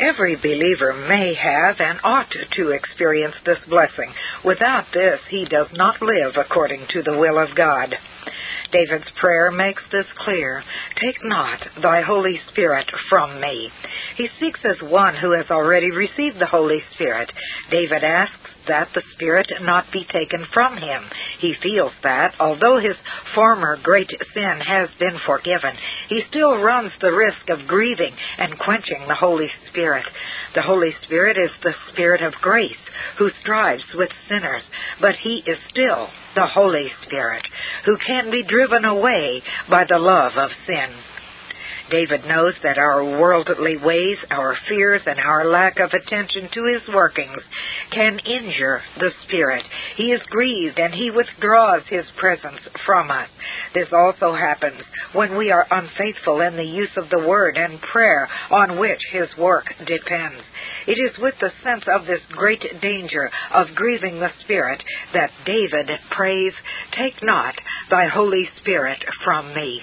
Every believer may have and ought to experience this blessing. Without this, he does not live according to the will of God. David's prayer makes this clear. Take not thy Holy Spirit from me. He speaks as one who has already received the Holy Spirit. David asks that the Spirit not be taken from him. He feels that, although his former great sin has been forgiven, he still runs the risk of grieving and quenching the Holy Spirit. The Holy Spirit is the Spirit of grace who strives with sinners, but he is still the Holy Spirit who can be driven away by the love of sin. David knows that our worldly ways, our fears, and our lack of attention to his workings can injure the Spirit. He is grieved and he withdraws his presence from us. This also happens when we are unfaithful in the use of the Word and prayer on which his work depends. It is with the sense of this great danger of grieving the Spirit that David prays, Take not thy Holy Spirit from me.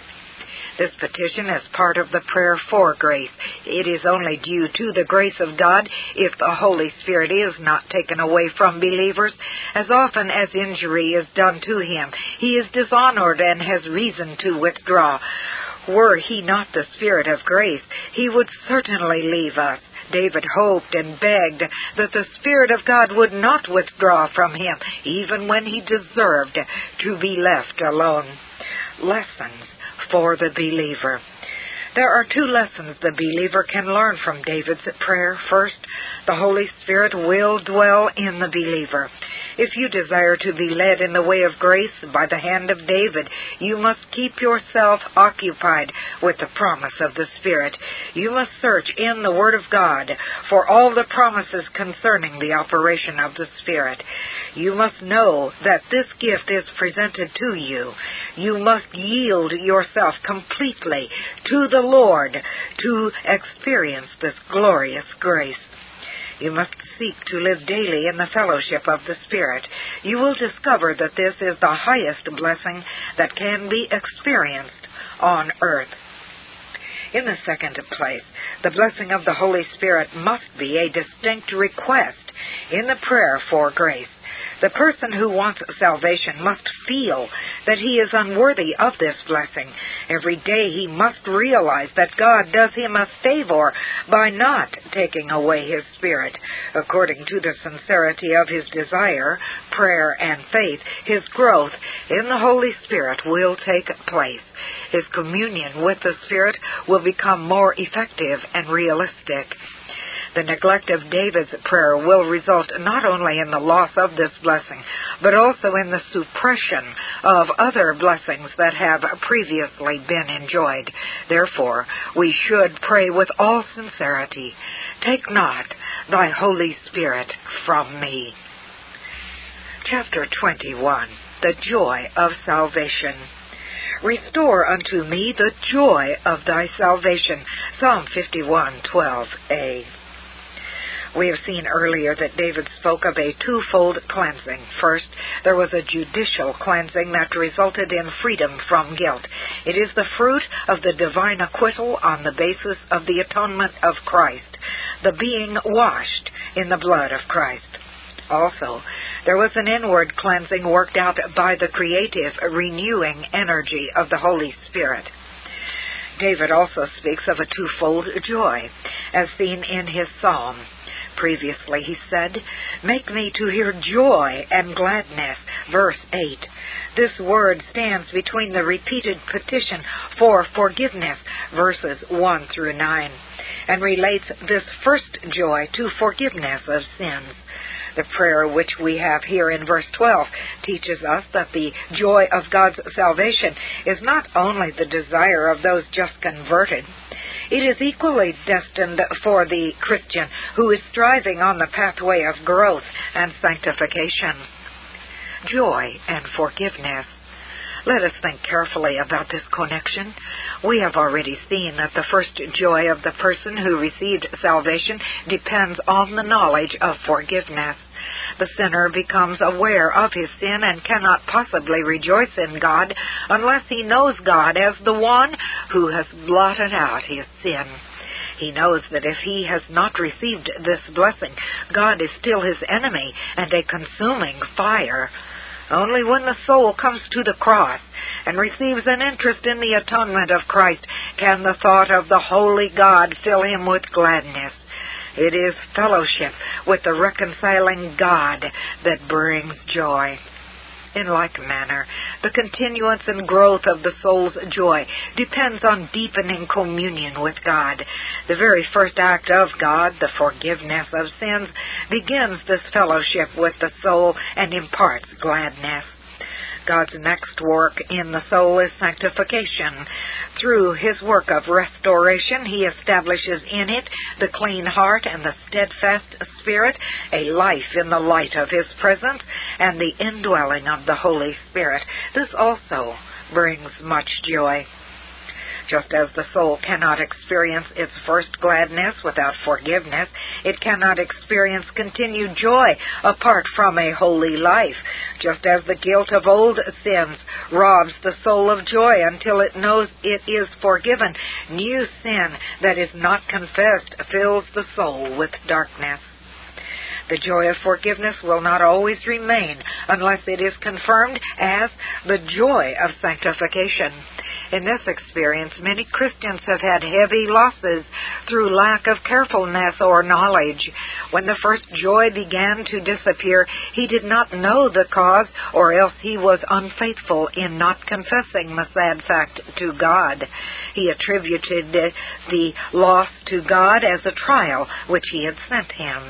This petition is part of the prayer for grace. It is only due to the grace of God if the Holy Spirit is not taken away from believers. As often as injury is done to him, he is dishonored and has reason to withdraw. Were he not the Spirit of grace, he would certainly leave us. David hoped and begged that the Spirit of God would not withdraw from him, even when he deserved to be left alone. Lessons for the believer. There are two lessons the believer can learn from David's prayer. First, the Holy Spirit will dwell in the believer. If you desire to be led in the way of grace by the hand of David, you must keep yourself occupied with the promise of the Spirit. You must search in the Word of God for all the promises concerning the operation of the Spirit. You must know that this gift is presented to you. You must yield yourself completely to the Lord to experience this glorious grace. You must seek to live daily in the fellowship of the Spirit. You will discover that this is the highest blessing that can be experienced on earth. In the second place, the blessing of the Holy Spirit must be a distinct request in the prayer for grace. The person who wants salvation must feel that he is unworthy of this blessing. Every day he must realize that God does him a favor by not taking away his spirit. According to the sincerity of his desire, prayer, and faith, his growth in the Holy Spirit will take place. His communion with the Spirit will become more effective and realistic. The neglect of David's prayer will result not only in the loss of this blessing, but also in the suppression of other blessings that have previously been enjoyed. Therefore, we should pray with all sincerity Take not thy Holy Spirit from me. Chapter 21 The Joy of Salvation. Restore unto me the joy of thy salvation. Psalm 51:12a. We have seen earlier that David spoke of a twofold cleansing. First, there was a judicial cleansing that resulted in freedom from guilt. It is the fruit of the divine acquittal on the basis of the atonement of Christ, the being washed in the blood of Christ. Also, there was an inward cleansing worked out by the creative, renewing energy of the Holy Spirit. David also speaks of a twofold joy, as seen in his psalm. Previously, he said, Make me to hear joy and gladness. Verse 8. This word stands between the repeated petition for forgiveness, verses 1 through 9, and relates this first joy to forgiveness of sins. The prayer which we have here in verse 12 teaches us that the joy of God's salvation is not only the desire of those just converted, it is equally destined for the Christian who is striving on the pathway of growth and sanctification. Joy and forgiveness. Let us think carefully about this connection. We have already seen that the first joy of the person who received salvation depends on the knowledge of forgiveness. The sinner becomes aware of his sin and cannot possibly rejoice in God unless he knows God as the one who has blotted out his sin. He knows that if he has not received this blessing, God is still his enemy and a consuming fire. Only when the soul comes to the cross and receives an interest in the atonement of Christ can the thought of the holy God fill him with gladness. It is fellowship with the reconciling God that brings joy. In like manner, the continuance and growth of the soul's joy depends on deepening communion with God. The very first act of God, the forgiveness of sins, begins this fellowship with the soul and imparts gladness. God's next work in the soul is sanctification. Through his work of restoration, he establishes in it the clean heart and the steadfast spirit, a life in the light of his presence, and the indwelling of the Holy Spirit. This also brings much joy. Just as the soul cannot experience its first gladness without forgiveness, it cannot experience continued joy apart from a holy life. Just as the guilt of old sins robs the soul of joy until it knows it is forgiven, new sin that is not confessed fills the soul with darkness. The joy of forgiveness will not always remain unless it is confirmed as the joy of sanctification. In this experience, many Christians have had heavy losses through lack of carefulness or knowledge. When the first joy began to disappear, he did not know the cause, or else he was unfaithful in not confessing the sad fact to God. He attributed the loss to God as a trial which he had sent him.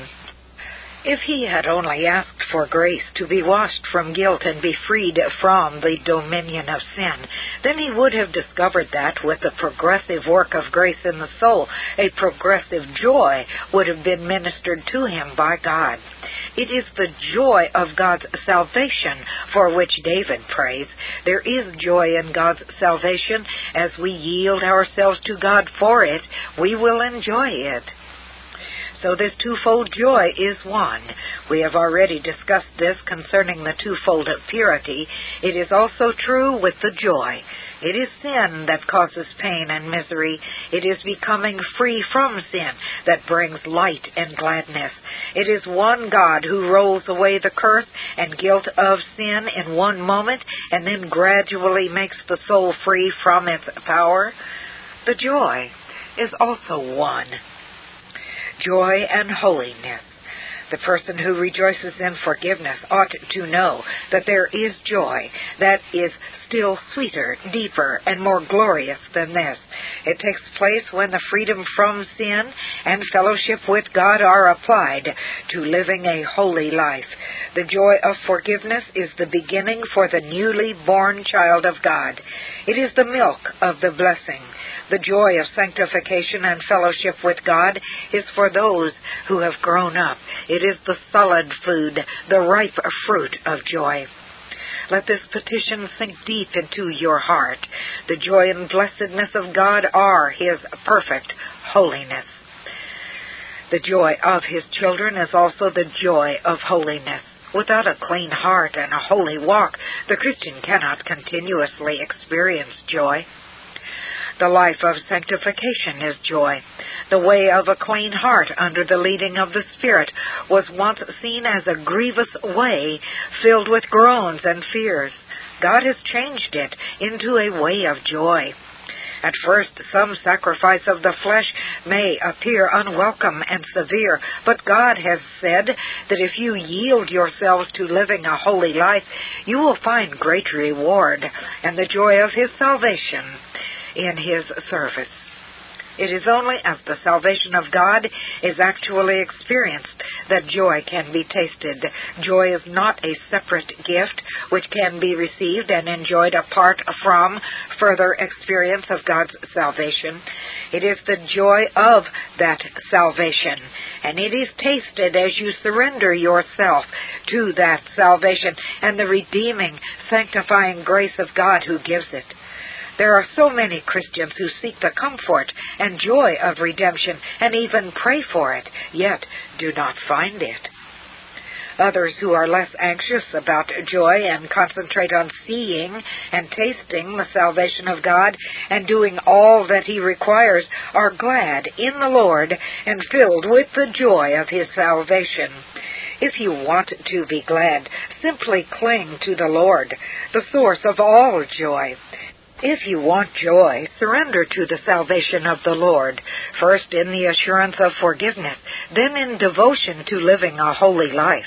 If he had only asked for grace to be washed from guilt and be freed from the dominion of sin, then he would have discovered that with the progressive work of grace in the soul, a progressive joy would have been ministered to him by God. It is the joy of God's salvation for which David prays. There is joy in God's salvation. As we yield ourselves to God for it, we will enjoy it. So this twofold joy is one. We have already discussed this concerning the twofold of purity. It is also true with the joy. It is sin that causes pain and misery. It is becoming free from sin that brings light and gladness. It is one God who rolls away the curse and guilt of sin in one moment and then gradually makes the soul free from its power. The joy is also one joy, and holiness. The person who rejoices in forgiveness ought to know that there is joy that is still sweeter, deeper, and more glorious than this. It takes place when the freedom from sin and fellowship with God are applied to living a holy life. The joy of forgiveness is the beginning for the newly born child of God. It is the milk of the blessing. The joy of sanctification and fellowship with God is for those who have grown up. It is the solid food, the ripe fruit of joy. Let this petition sink deep into your heart. The joy and blessedness of God are His perfect holiness. The joy of His children is also the joy of holiness. Without a clean heart and a holy walk, the Christian cannot continuously experience joy. The life of sanctification is joy. The way of a clean heart under the leading of the Spirit was once seen as a grievous way filled with groans and fears. God has changed it into a way of joy. At first, some sacrifice of the flesh may appear unwelcome and severe, but God has said that if you yield yourselves to living a holy life, you will find great reward and the joy of His salvation in his service. It is only as the salvation of God is actually experienced that joy can be tasted. Joy is not a separate gift which can be received and enjoyed apart from further experience of God's salvation. It is the joy of that salvation, and it is tasted as you surrender yourself to that salvation and the redeeming, sanctifying grace of God who gives it. There are so many Christians who seek the comfort and joy of redemption and even pray for it, yet do not find it. Others who are less anxious about joy and concentrate on seeing and tasting the salvation of God and doing all that He requires are glad in the Lord and filled with the joy of His salvation. If you want to be glad, simply cling to the Lord, the source of all joy. If you want joy, surrender to the salvation of the Lord, first in the assurance of forgiveness, then in devotion to living a holy life.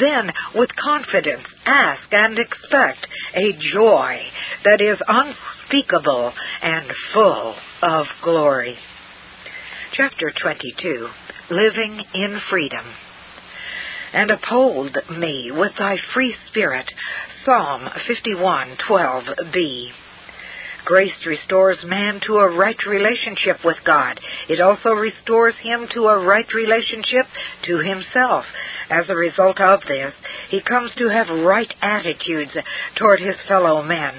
Then, with confidence, ask and expect a joy that is unspeakable and full of glory. Chapter 22 Living in Freedom and uphold me with thy free spirit. Psalm 51:12b. Grace restores man to a right relationship with God. It also restores him to a right relationship to himself. As a result of this, he comes to have right attitudes toward his fellow men.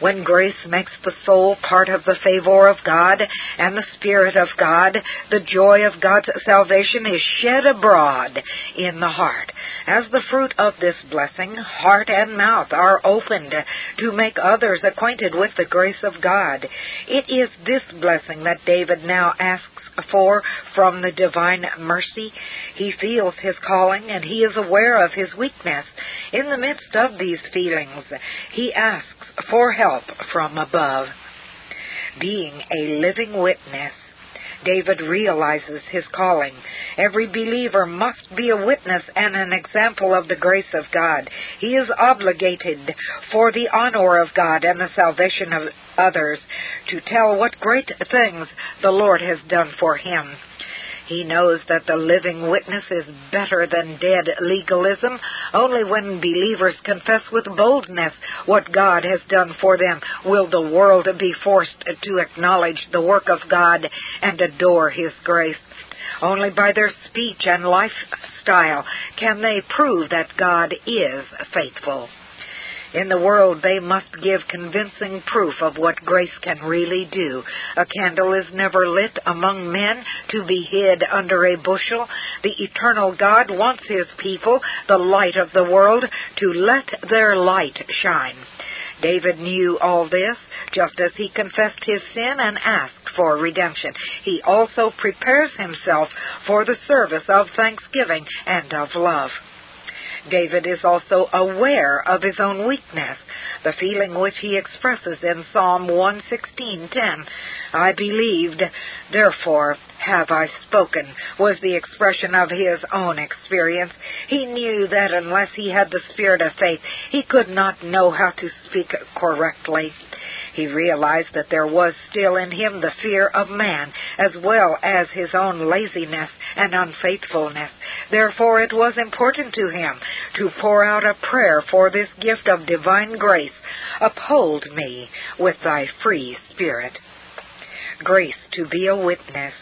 When grace makes the soul part of the favor of God and the Spirit of God, the joy of God's salvation is shed abroad in the heart. As the fruit of this blessing, heart and mouth are opened to make others acquainted with the grace of God. It is this blessing that David now asks for from the divine mercy. He feels his calling and he is aware of his weakness. In the midst of these feelings, he asks for help from above. Being a living witness, David realizes his calling. Every believer must be a witness and an example of the grace of God. He is obligated for the honor of God and the salvation of others to tell what great things the Lord has done for him. He knows that the living witness is better than dead legalism. Only when believers confess with boldness what God has done for them will the world be forced to acknowledge the work of God and adore His grace. Only by their speech and lifestyle can they prove that God is faithful. In the world, they must give convincing proof of what grace can really do. A candle is never lit among men to be hid under a bushel. The eternal God wants his people, the light of the world, to let their light shine. David knew all this, just as he confessed his sin and asked for redemption. He also prepares himself for the service of thanksgiving and of love. David is also aware of his own weakness, the feeling which he expresses in Psalm 116:10. I believed, therefore have I spoken, was the expression of his own experience. He knew that unless he had the spirit of faith, he could not know how to speak correctly. He realized that there was still in him the fear of man, as well as his own laziness and unfaithfulness. Therefore, it was important to him to pour out a prayer for this gift of divine grace. Uphold me with thy free spirit. Grace to be a witness.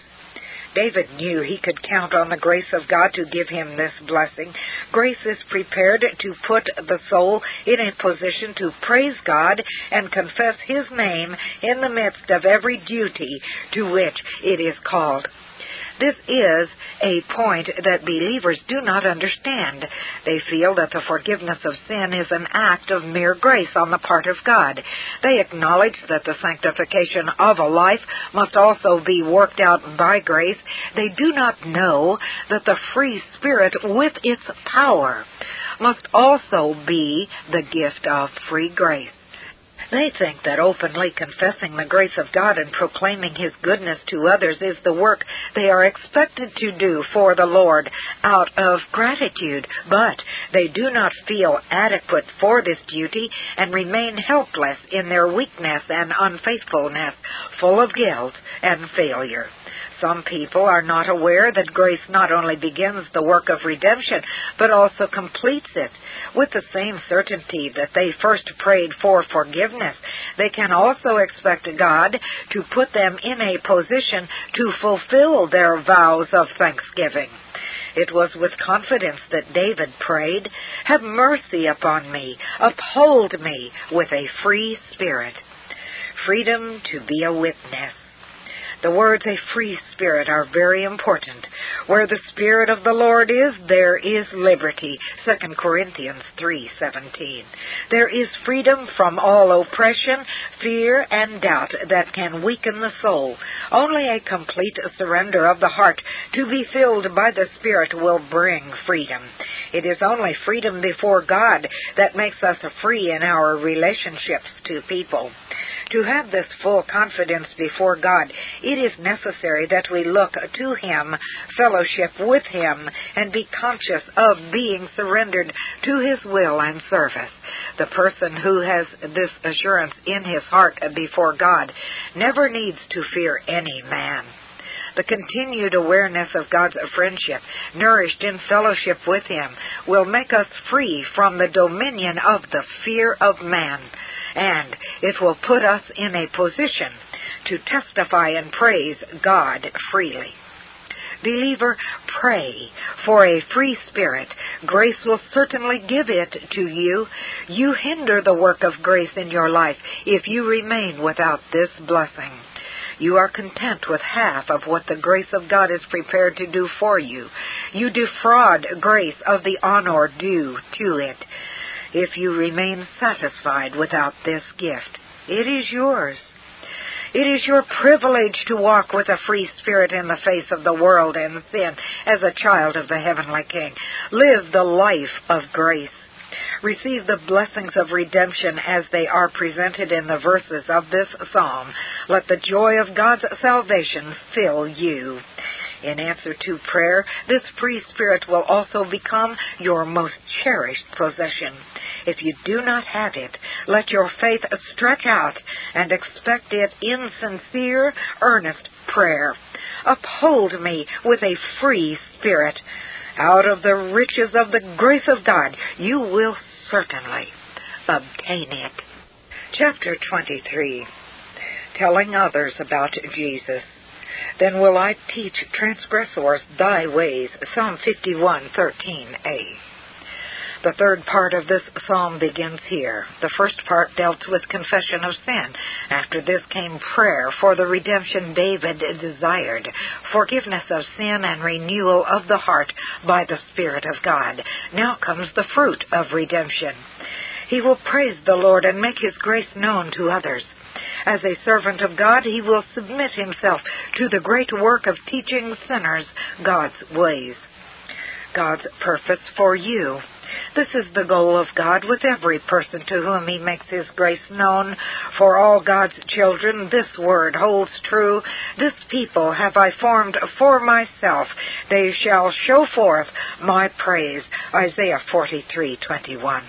David knew he could count on the grace of God to give him this blessing. Grace is prepared to put the soul in a position to praise God and confess His name in the midst of every duty to which it is called. This is a point that believers do not understand. They feel that the forgiveness of sin is an act of mere grace on the part of God. They acknowledge that the sanctification of a life must also be worked out by grace. They do not know that the free spirit with its power must also be the gift of free grace. They think that openly confessing the grace of God and proclaiming His goodness to others is the work they are expected to do for the Lord out of gratitude, but they do not feel adequate for this duty and remain helpless in their weakness and unfaithfulness, full of guilt and failure. Some people are not aware that grace not only begins the work of redemption, but also completes it. With the same certainty that they first prayed for forgiveness, they can also expect God to put them in a position to fulfill their vows of thanksgiving. It was with confidence that David prayed, Have mercy upon me, uphold me with a free spirit. Freedom to be a witness. The words a free spirit are very important. Where the spirit of the Lord is, there is liberty. 2 Corinthians 3:17. There is freedom from all oppression, fear, and doubt that can weaken the soul. Only a complete surrender of the heart to be filled by the Spirit will bring freedom. It is only freedom before God that makes us free in our relationships to people. To have this full confidence before God, it is necessary that we look to Him, fellowship with Him, and be conscious of being surrendered to His will and service. The person who has this assurance in his heart before God never needs to fear any man. The continued awareness of God's friendship, nourished in fellowship with Him, will make us free from the dominion of the fear of man and it will put us in a position to testify and praise God freely. Believer, pray for a free spirit. Grace will certainly give it to you. You hinder the work of grace in your life if you remain without this blessing. You are content with half of what the grace of God is prepared to do for you. You defraud grace of the honor due to it if you remain satisfied without this gift. It is yours. It is your privilege to walk with a free spirit in the face of the world and sin as a child of the Heavenly King. Live the life of grace. Receive the blessings of redemption as they are presented in the verses of this psalm. Let the joy of God's salvation fill you. In answer to prayer, this free spirit will also become your most cherished possession. If you do not have it, let your faith stretch out and expect it in sincere, earnest prayer. Uphold me with a free spirit. Out of the riches of the grace of God, you will certainly obtain it. Chapter 23 Telling Others About Jesus. Then will I teach transgressors thy ways. Psalm 51:13a. The third part of this psalm begins here. The first part dealt with confession of sin. After this came prayer for the redemption David desired, forgiveness of sin and renewal of the heart by the Spirit of God. Now comes the fruit of redemption. He will praise the Lord and make his grace known to others. As a servant of God, he will submit himself to the great work of teaching sinners God's ways. God's purpose for you. This is the goal of God with every person to whom He makes His grace known. For all God's children, this word holds true. This people have I formed for myself. They shall show forth my praise. Isaiah 43:21.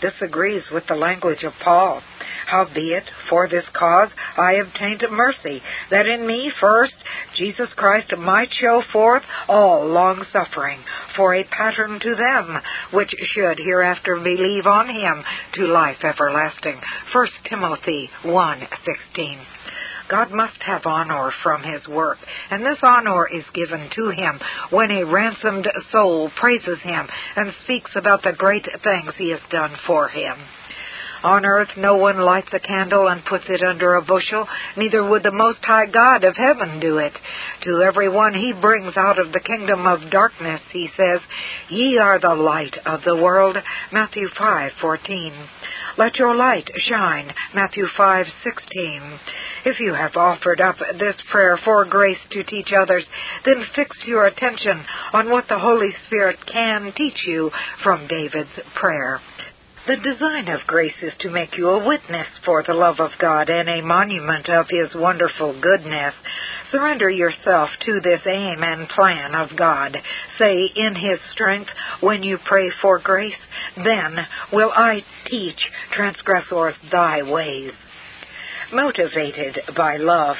This agrees with the language of Paul. Howbeit, for this cause I obtained mercy, that in me first Jesus Christ might show forth all long suffering, for a pattern to them which should hereafter believe on him to life everlasting. 1 Timothy 1:16. God must have honor from his work, and this honor is given to him when a ransomed soul praises him and speaks about the great things he has done for him. On earth no one lights a candle and puts it under a bushel, neither would the Most High God of heaven do it. To every one he brings out of the kingdom of darkness, he says, Ye are the light of the world. Matthew 5:14. Let your light shine. Matthew 5:16. If you have offered up this prayer for grace to teach others, then fix your attention on what the Holy Spirit can teach you from David's prayer. The design of grace is to make you a witness for the love of God and a monument of His wonderful goodness. Surrender yourself to this aim and plan of God. Say in His strength when you pray for grace, then will I teach transgressors thy ways. Motivated by love.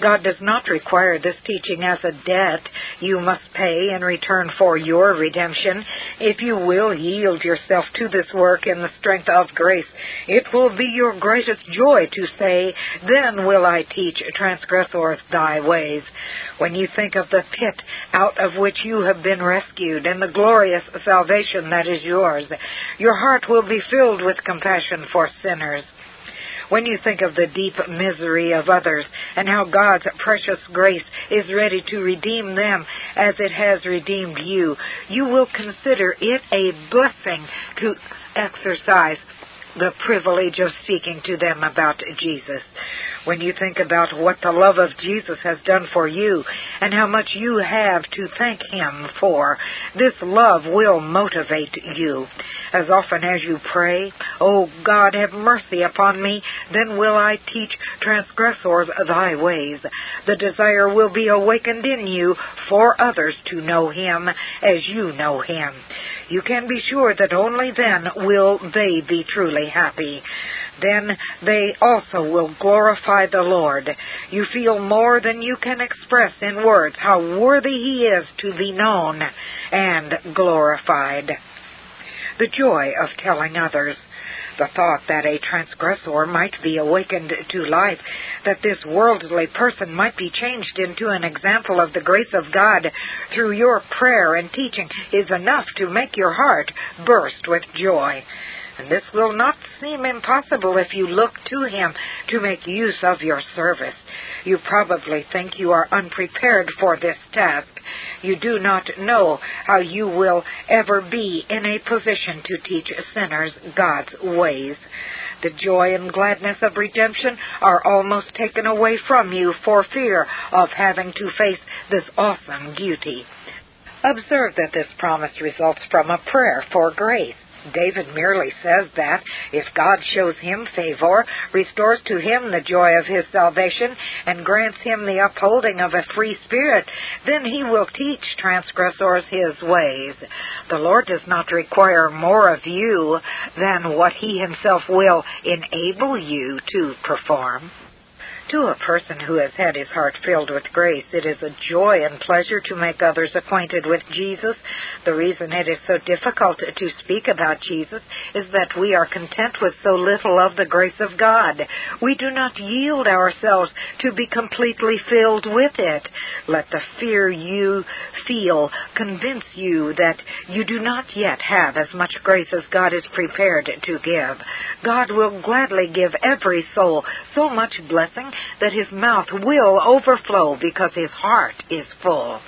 God does not require this teaching as a debt you must pay in return for your redemption. If you will yield yourself to this work in the strength of grace, it will be your greatest joy to say, Then will I teach transgressors thy ways. When you think of the pit out of which you have been rescued and the glorious salvation that is yours, your heart will be filled with compassion for sinners. When you think of the deep misery of others and how God's precious grace is ready to redeem them as it has redeemed you, you will consider it a blessing to exercise the privilege of speaking to them about Jesus when you think about what the love of Jesus has done for you and how much you have to thank Him for. This love will motivate you. As often as you pray, Oh God, have mercy upon me, then will I teach transgressors thy ways. The desire will be awakened in you for others to know Him as you know Him. You can be sure that only then will they be truly happy then they also will glorify the Lord. You feel more than you can express in words how worthy He is to be known and glorified. The joy of telling others. The thought that a transgressor might be awakened to life, that this worldly person might be changed into an example of the grace of God through your prayer and teaching is enough to make your heart burst with joy. And this will not seem impossible if you look to Him to make use of your service. You probably think you are unprepared for this task. You do not know how you will ever be in a position to teach sinners God's ways. The joy and gladness of redemption are almost taken away from you for fear of having to face this awesome duty. Observe that this promise results from a prayer for grace. David merely says that if God shows him favor, restores to him the joy of his salvation, and grants him the upholding of a free spirit, then he will teach transgressors his ways. The Lord does not require more of you than what he himself will enable you to perform. To a person who has had his heart filled with grace, it is a joy and pleasure to make others acquainted with Jesus. The reason it is so difficult to speak about Jesus is that we are content with so little of the grace of God. We do not yield ourselves to be completely filled with it. Let the fear you feel convince you that you do not yet have as much grace as God is prepared to give. God will gladly give every soul so much blessing that his mouth will overflow because his heart is full.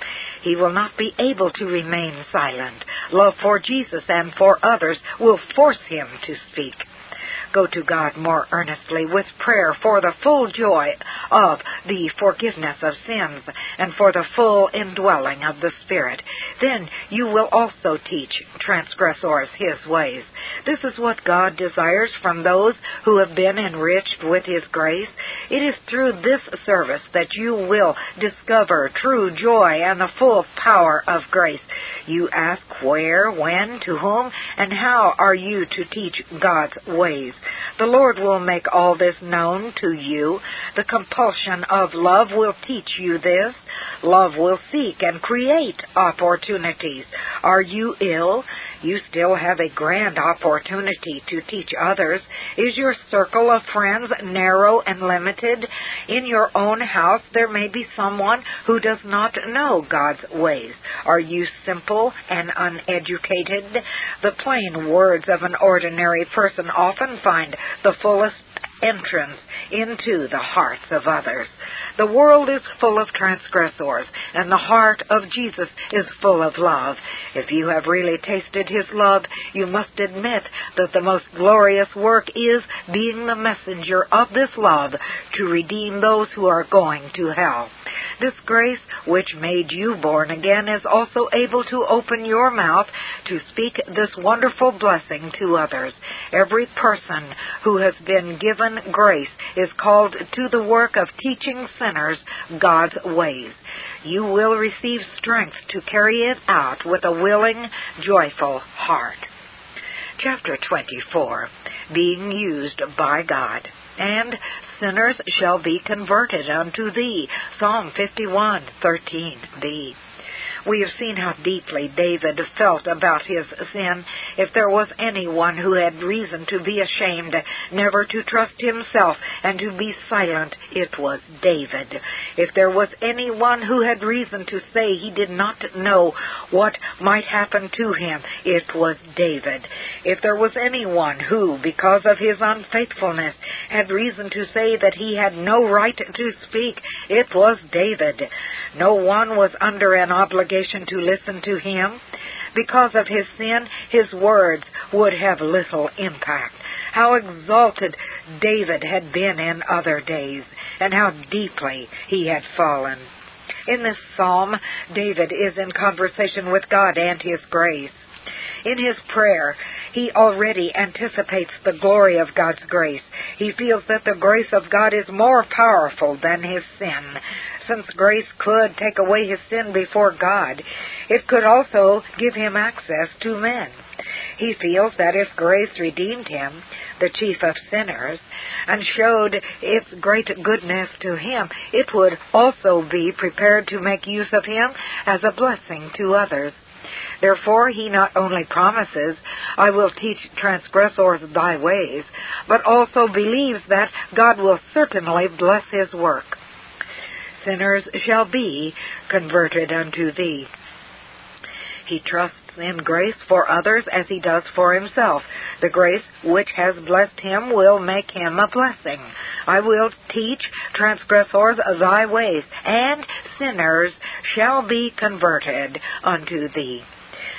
He will not be able to remain silent. Love for Jesus and for others will force him to speak go to God more earnestly with prayer for the full joy of the forgiveness of sins and for the full indwelling of the Spirit. Then you will also teach transgressors His ways. This is what God desires from those who have been enriched with His grace. It is through this service that you will discover true joy and the full power of grace. You ask where, when, to whom, and how are you to teach God's ways. The Lord will make all this known to you. The compulsion of love will teach you this. Love will seek and create opportunities. Are you ill? You still have a grand opportunity to teach others. Is your circle of friends narrow and limited? In your own house, there may be someone who does not know God's ways. Are you simple and uneducated? The plain words of an ordinary person often find the fullest entrance into the hearts of others. The world is full of transgressors, and the heart of Jesus is full of love. If you have really tasted his love, you must admit that the most glorious work is being the messenger of this love to redeem those who are going to hell. This grace which made you born again is also able to open your mouth to speak this wonderful blessing to others. Every person who has been given grace is called to the work of teaching sinners God's ways. You will receive strength to carry it out with a willing, joyful heart. Chapter 24 Being Used by God and sinners shall be converted unto thee. Psalm 51:13b. We have seen how deeply David felt about his sin. If there was anyone who had reason to be ashamed, never to trust himself, and to be silent, it was David. If there was anyone who had reason to say he did not know what might happen to him, it was David. If there was anyone who, because of his unfaithfulness, had reason to say that he had no right to speak, it was David. No one was under an obligation to listen to him. Because of his sin, his words would have little impact. How exalted David had been in other days, and how deeply he had fallen. In this psalm, David is in conversation with God and His grace. In his prayer, he already anticipates the glory of God's grace. He feels that the grace of God is more powerful than his sin. Since grace could take away his sin before God, it could also give him access to men. He feels that if grace redeemed him, the chief of sinners, and showed its great goodness to him, it would also be prepared to make use of him as a blessing to others. Therefore he not only promises, I will teach transgressors thy ways, but also believes that God will certainly bless his work. Sinners shall be converted unto thee. He trusts in grace for others as he does for himself. The grace which has blessed him will make him a blessing. I will teach transgressors thy ways, and sinners shall be converted unto thee.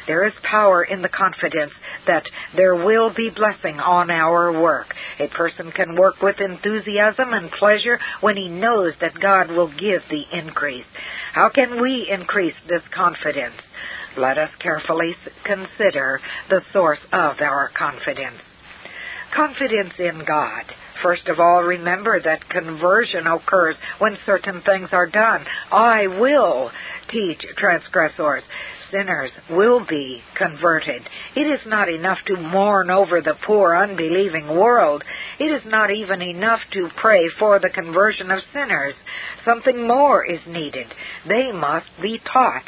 There is power in the confidence that there will be blessing on our work. A person can work with enthusiasm and pleasure when he knows that God will give the increase. How can we increase this confidence? Let us carefully consider the source of our confidence. Confidence in God. First of all, remember that conversion occurs when certain things are done. I will teach transgressors sinners will be converted. It is not enough to mourn over the poor, unbelieving world. It is not even enough to pray for the conversion of sinners. Something more is needed. They must be taught.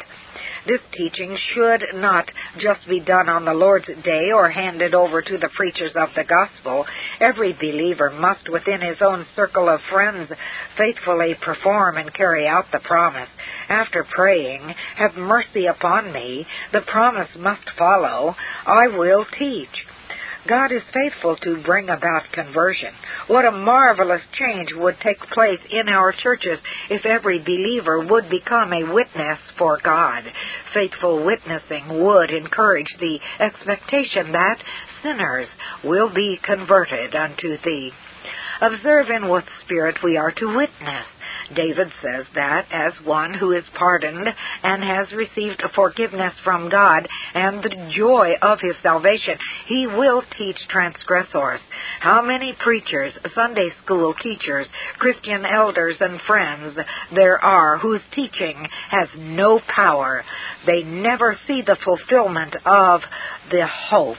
This teaching should not just be done on the Lord's day or handed over to the preachers of the gospel. Every believer must, within his own circle of friends, faithfully perform and carry out the promise. After praying, Have mercy upon me, the promise must follow, I will teach. God is faithful to bring about conversion. What a marvelous change would take place in our churches if every believer would become a witness for God. Faithful witnessing would encourage the expectation that sinners will be converted unto thee. Observe in what spirit we are to witness. David says that as one who is pardoned and has received forgiveness from God and the joy of his salvation, he will teach transgressors. How many preachers, Sunday school teachers, Christian elders, and friends there are whose teaching has no power? They never see the fulfillment of the hope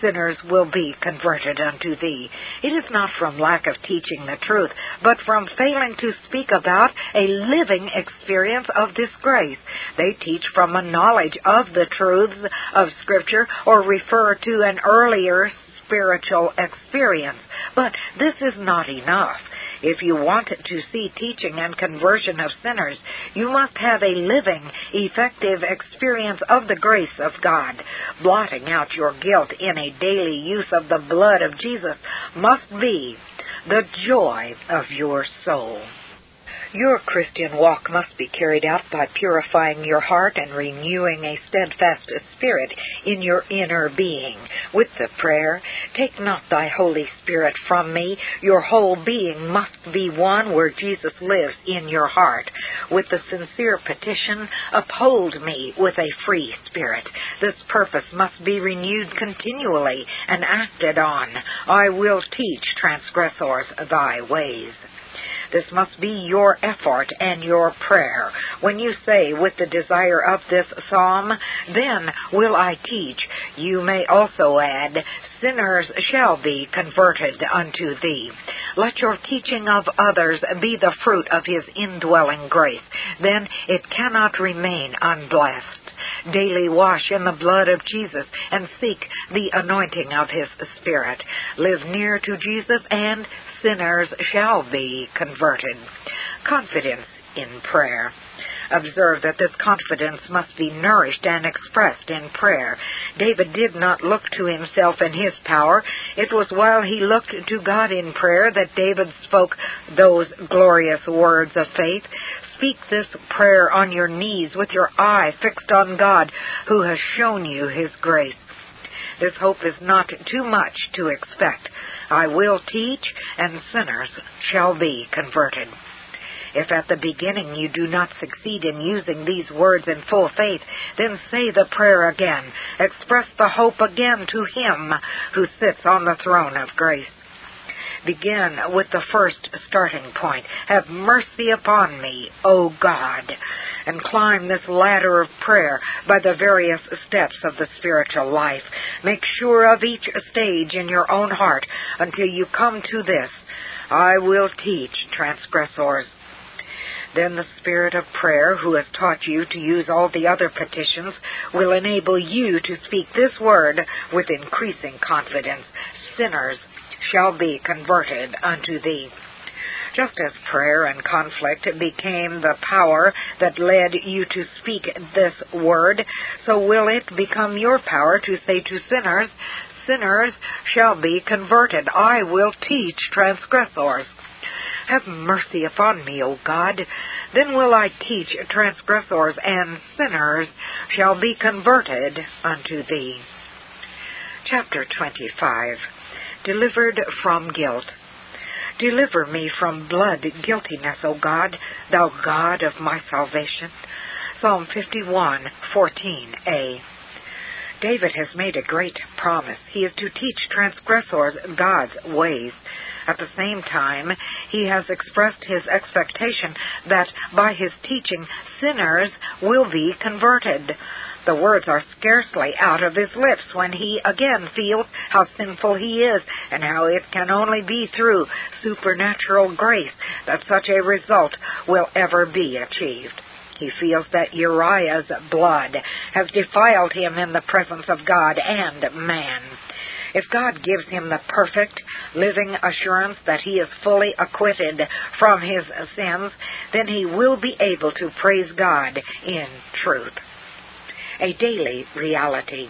sinners will be converted unto thee. It is not from lack of teaching the truth, but from failing to speak about a living experience of this grace. They teach from a knowledge of the truths of Scripture or refer to an earlier spiritual experience. But this is not enough. If you want to see teaching and conversion of sinners, you must have a living, effective experience of the grace of God. Blotting out your guilt in a daily use of the blood of Jesus must be the joy of your soul. Your Christian walk must be carried out by purifying your heart and renewing a steadfast spirit in your inner being. With the prayer, Take not thy Holy Spirit from me. Your whole being must be one where Jesus lives in your heart. With the sincere petition, Uphold me with a free spirit. This purpose must be renewed continually and acted on. I will teach transgressors thy ways. This must be your effort and your prayer. When you say, with the desire of this psalm, then will I teach, You may also add, Sinners shall be converted unto thee. Let your teaching of others be the fruit of his indwelling grace. Then it cannot remain unblessed. Daily wash in the blood of Jesus and seek the anointing of his Spirit. Live near to Jesus and sinners shall be converted. Confidence in prayer. Observe that this confidence must be nourished and expressed in prayer. David did not look to himself and his power. It was while he looked to God in prayer that David spoke those glorious words of faith. Speak this prayer on your knees with your eye fixed on God who has shown you his grace. This hope is not too much to expect. I will teach, and sinners shall be converted. If at the beginning you do not succeed in using these words in full faith, then say the prayer again. Express the hope again to Him who sits on the throne of grace. Begin with the first starting point. Have mercy upon me, O God, and climb this ladder of prayer by the various steps of the spiritual life. Make sure of each stage in your own heart until you come to this. I will teach transgressors then the Spirit of prayer, who has taught you to use all the other petitions, will enable you to speak this word with increasing confidence. Sinners shall be converted unto thee. Just as prayer and conflict became the power that led you to speak this word, so will it become your power to say to sinners, Sinners shall be converted. I will teach transgressors. Have mercy upon me, O God. Then will I teach transgressors, and sinners shall be converted unto thee. Chapter 25 Delivered from Guilt. Deliver me from blood guiltiness, O God, thou God of my salvation. Psalm 51, 14a. David has made a great promise. He is to teach transgressors God's ways. At the same time, he has expressed his expectation that by his teaching, sinners will be converted. The words are scarcely out of his lips when he again feels how sinful he is and how it can only be through supernatural grace that such a result will ever be achieved. He feels that Uriah's blood has defiled him in the presence of God and man. If God gives him the perfect, living assurance that he is fully acquitted from his sins, then he will be able to praise God in truth. A daily reality.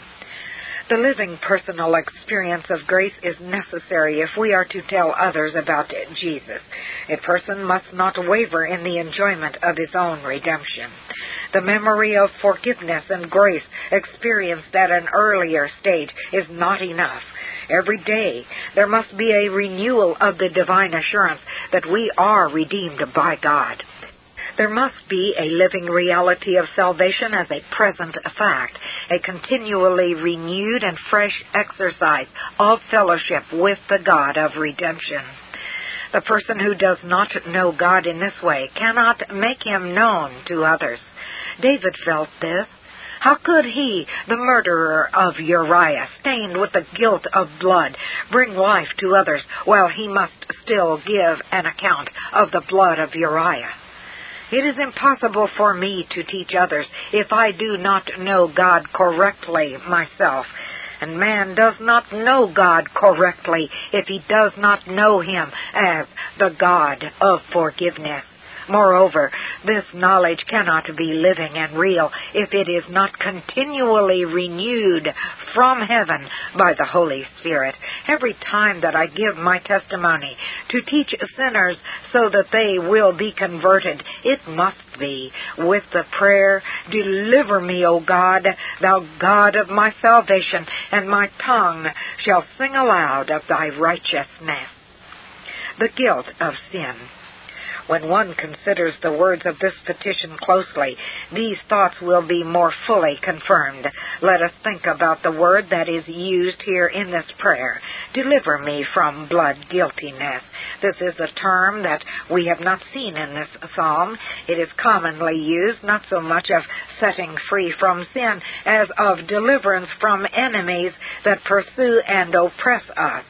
The living personal experience of grace is necessary if we are to tell others about Jesus. A person must not waver in the enjoyment of his own redemption. The memory of forgiveness and grace experienced at an earlier stage is not enough. Every day there must be a renewal of the divine assurance that we are redeemed by God. There must be a living reality of salvation as a present fact, a continually renewed and fresh exercise of fellowship with the God of redemption. The person who does not know God in this way cannot make him known to others. David felt this. How could he, the murderer of Uriah, stained with the guilt of blood, bring life to others while he must still give an account of the blood of Uriah? It is impossible for me to teach others if I do not know God correctly myself. And man does not know God correctly if he does not know him as the God of forgiveness. Moreover, this knowledge cannot be living and real if it is not continually renewed from heaven by the Holy Spirit. Every time that I give my testimony to teach sinners so that they will be converted, it must be with the prayer, Deliver me, O God, thou God of my salvation, and my tongue shall sing aloud of thy righteousness. The guilt of sin. When one considers the words of this petition closely, these thoughts will be more fully confirmed. Let us think about the word that is used here in this prayer. Deliver me from blood guiltiness. This is a term that we have not seen in this psalm. It is commonly used not so much of setting free from sin as of deliverance from enemies that pursue and oppress us.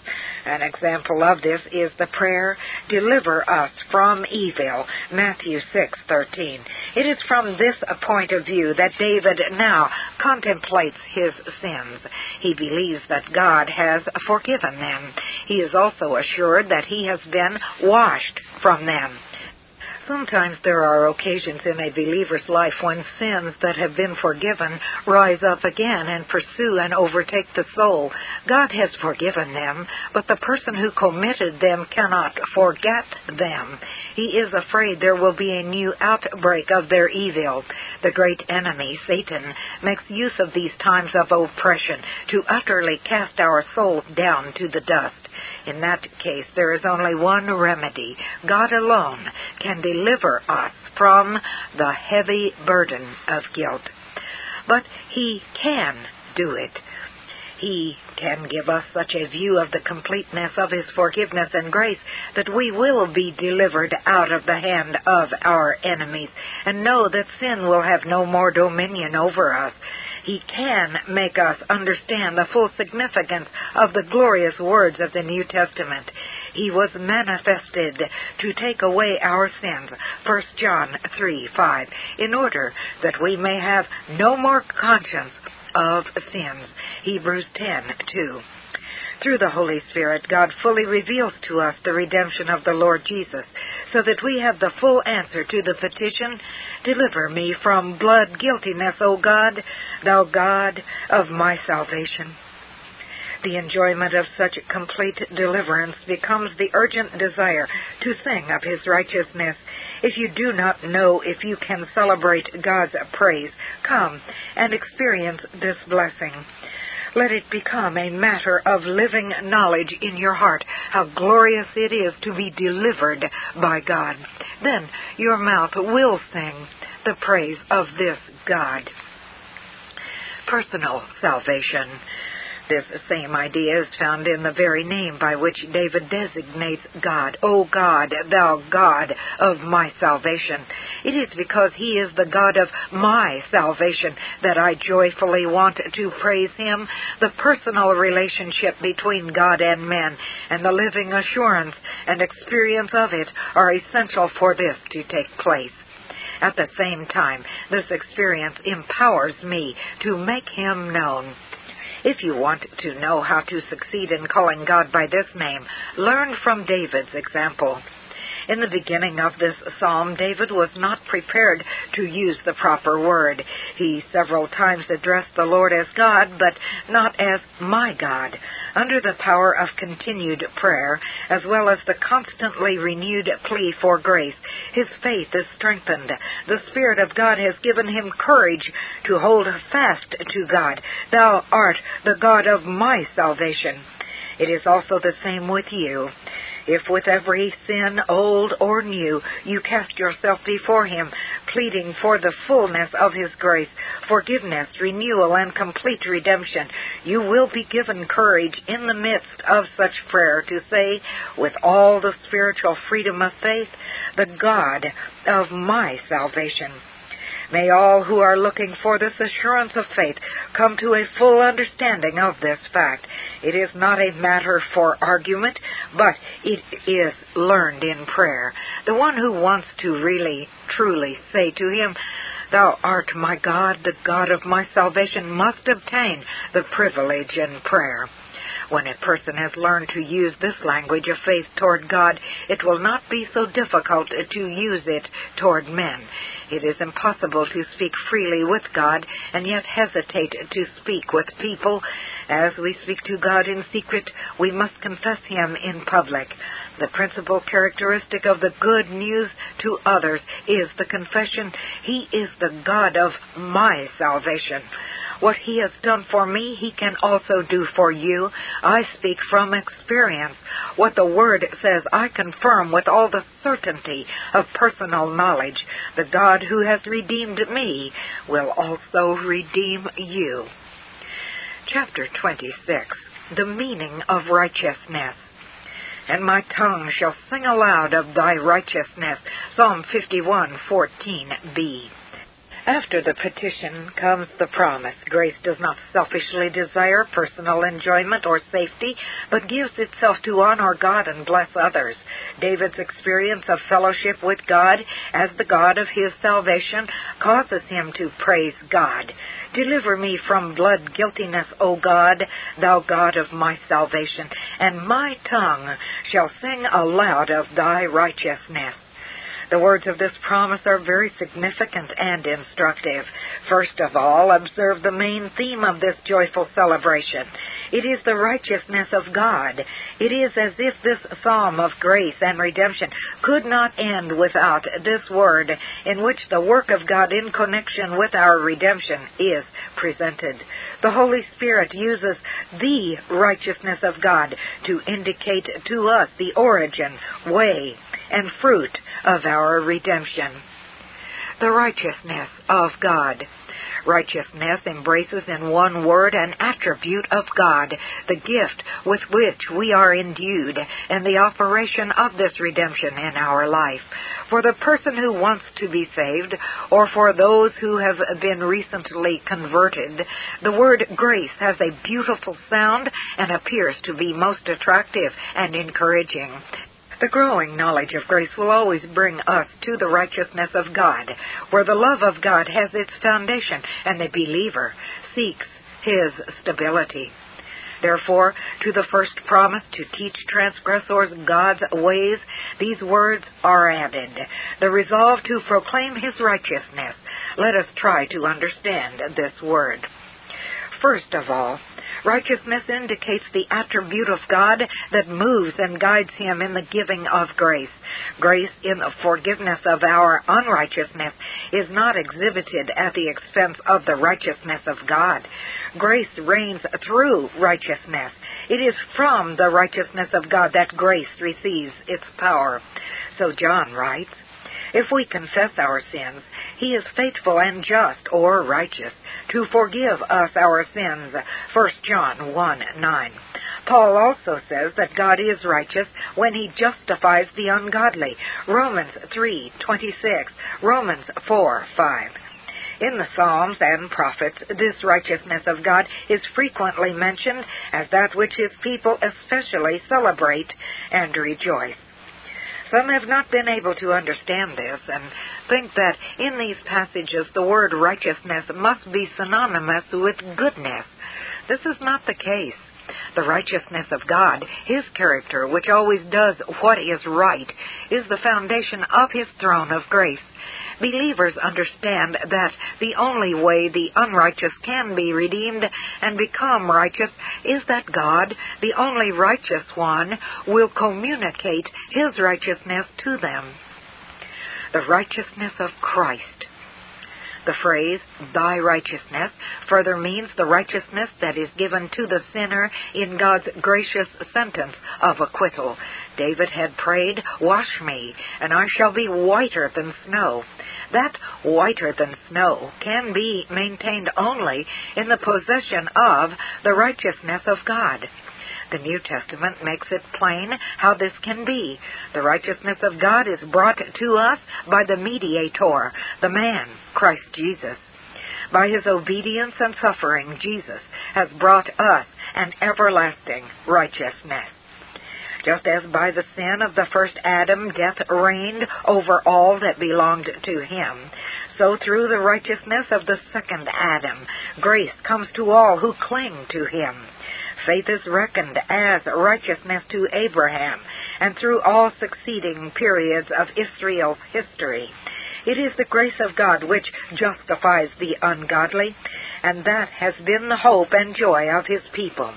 An example of this is the prayer, Deliver us from evil, Matthew 6:13. It is from this point of view that David now contemplates his sins. He believes that God has forgiven them. He is also assured that he has been washed from them. Sometimes there are occasions in a believer's life when sins that have been forgiven rise up again and pursue and overtake the soul. God has forgiven them, but the person who committed them cannot forget them. He is afraid there will be a new outbreak of their evil. The great enemy, Satan, makes use of these times of oppression to utterly cast our souls down to the dust. In that case, there is only one remedy. God alone can deliver us from the heavy burden of guilt. But He can do it. He can give us such a view of the completeness of His forgiveness and grace that we will be delivered out of the hand of our enemies and know that sin will have no more dominion over us. He can make us understand the full significance of the glorious words of the New Testament. He was manifested to take away our sins, 1 John 3 5, in order that we may have no more conscience of sins, Hebrews 10 2. Through the Holy Spirit, God fully reveals to us the redemption of the Lord Jesus, so that we have the full answer to the petition, Deliver me from blood guiltiness, O God, thou God of my salvation. The enjoyment of such complete deliverance becomes the urgent desire to sing of His righteousness. If you do not know if you can celebrate God's praise, come and experience this blessing. Let it become a matter of living knowledge in your heart how glorious it is to be delivered by God. Then your mouth will sing the praise of this God. Personal salvation. This same idea is found in the very name by which David designates God. O God, thou God of my salvation. It is because he is the God of my salvation that I joyfully want to praise him. The personal relationship between God and men and the living assurance and experience of it are essential for this to take place. At the same time, this experience empowers me to make him known. If you want to know how to succeed in calling God by this name, learn from David's example. In the beginning of this psalm, David was not prepared to use the proper word. He several times addressed the Lord as God, but not as my God. Under the power of continued prayer, as well as the constantly renewed plea for grace, his faith is strengthened. The Spirit of God has given him courage to hold fast to God. Thou art the God of my salvation. It is also the same with you. If with every sin, old or new, you cast yourself before Him, pleading for the fullness of His grace, forgiveness, renewal, and complete redemption, you will be given courage in the midst of such prayer to say, with all the spiritual freedom of faith, the God of my salvation. May all who are looking for this assurance of faith come to a full understanding of this fact. It is not a matter for argument, but it is learned in prayer. The one who wants to really, truly say to him, Thou art my God, the God of my salvation, must obtain the privilege in prayer. When a person has learned to use this language of faith toward God, it will not be so difficult to use it toward men. It is impossible to speak freely with God and yet hesitate to speak with people. As we speak to God in secret, we must confess Him in public. The principal characteristic of the good news to others is the confession, He is the God of my salvation. What He has done for me, He can also do for you. I speak from experience. What the Word says, I confirm with all the certainty of personal knowledge. The God who has redeemed me will also redeem you. Chapter 26 The Meaning of Righteousness and my tongue shall sing aloud of thy righteousness. Psalm 51:14b. After the petition comes the promise. Grace does not selfishly desire personal enjoyment or safety, but gives itself to honor God and bless others. David's experience of fellowship with God as the God of his salvation causes him to praise God. Deliver me from blood guiltiness, O God, thou God of my salvation, and my tongue shall sing aloud of thy righteousness. The words of this promise are very significant and instructive. First of all, observe the main theme of this joyful celebration. It is the righteousness of God. It is as if this psalm of grace and redemption could not end without this word in which the work of God in connection with our redemption is presented. The Holy Spirit uses the righteousness of God to indicate to us the origin, way, and fruit of our redemption. The righteousness of God. Righteousness embraces in one word an attribute of God, the gift with which we are endued, and the operation of this redemption in our life. For the person who wants to be saved, or for those who have been recently converted, the word grace has a beautiful sound and appears to be most attractive and encouraging. The growing knowledge of grace will always bring us to the righteousness of God, where the love of God has its foundation and the believer seeks his stability. Therefore, to the first promise to teach transgressors God's ways, these words are added. The resolve to proclaim his righteousness. Let us try to understand this word. First of all, Righteousness indicates the attribute of God that moves and guides him in the giving of grace. Grace in the forgiveness of our unrighteousness is not exhibited at the expense of the righteousness of God. Grace reigns through righteousness. It is from the righteousness of God that grace receives its power. So John writes, if we confess our sins, he is faithful and just or righteous to forgive us our sins. 1 John 1 9. Paul also says that God is righteous when he justifies the ungodly. Romans 3:26, Romans 4:5. In the Psalms and prophets, this righteousness of God is frequently mentioned as that which his people especially celebrate and rejoice. Some have not been able to understand this and think that in these passages the word righteousness must be synonymous with goodness. This is not the case. The righteousness of God, His character, which always does what is right, is the foundation of His throne of grace. Believers understand that the only way the unrighteous can be redeemed and become righteous is that God, the only righteous one, will communicate His righteousness to them. The righteousness of Christ the phrase, thy righteousness, further means the righteousness that is given to the sinner in God's gracious sentence of acquittal. David had prayed, Wash me, and I shall be whiter than snow. That whiter than snow can be maintained only in the possession of the righteousness of God. The New Testament makes it plain how this can be. The righteousness of God is brought to us by the mediator, the man, Christ Jesus. By his obedience and suffering, Jesus has brought us an everlasting righteousness. Just as by the sin of the first Adam death reigned over all that belonged to him, so through the righteousness of the second Adam, grace comes to all who cling to him. Faith is reckoned as righteousness to Abraham and through all succeeding periods of Israel's history. It is the grace of God which justifies the ungodly, and that has been the hope and joy of his people.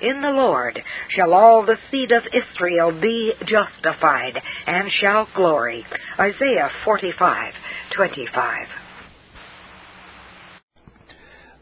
In the Lord shall all the seed of Israel be justified, and shall glory. Isaiah 45:25.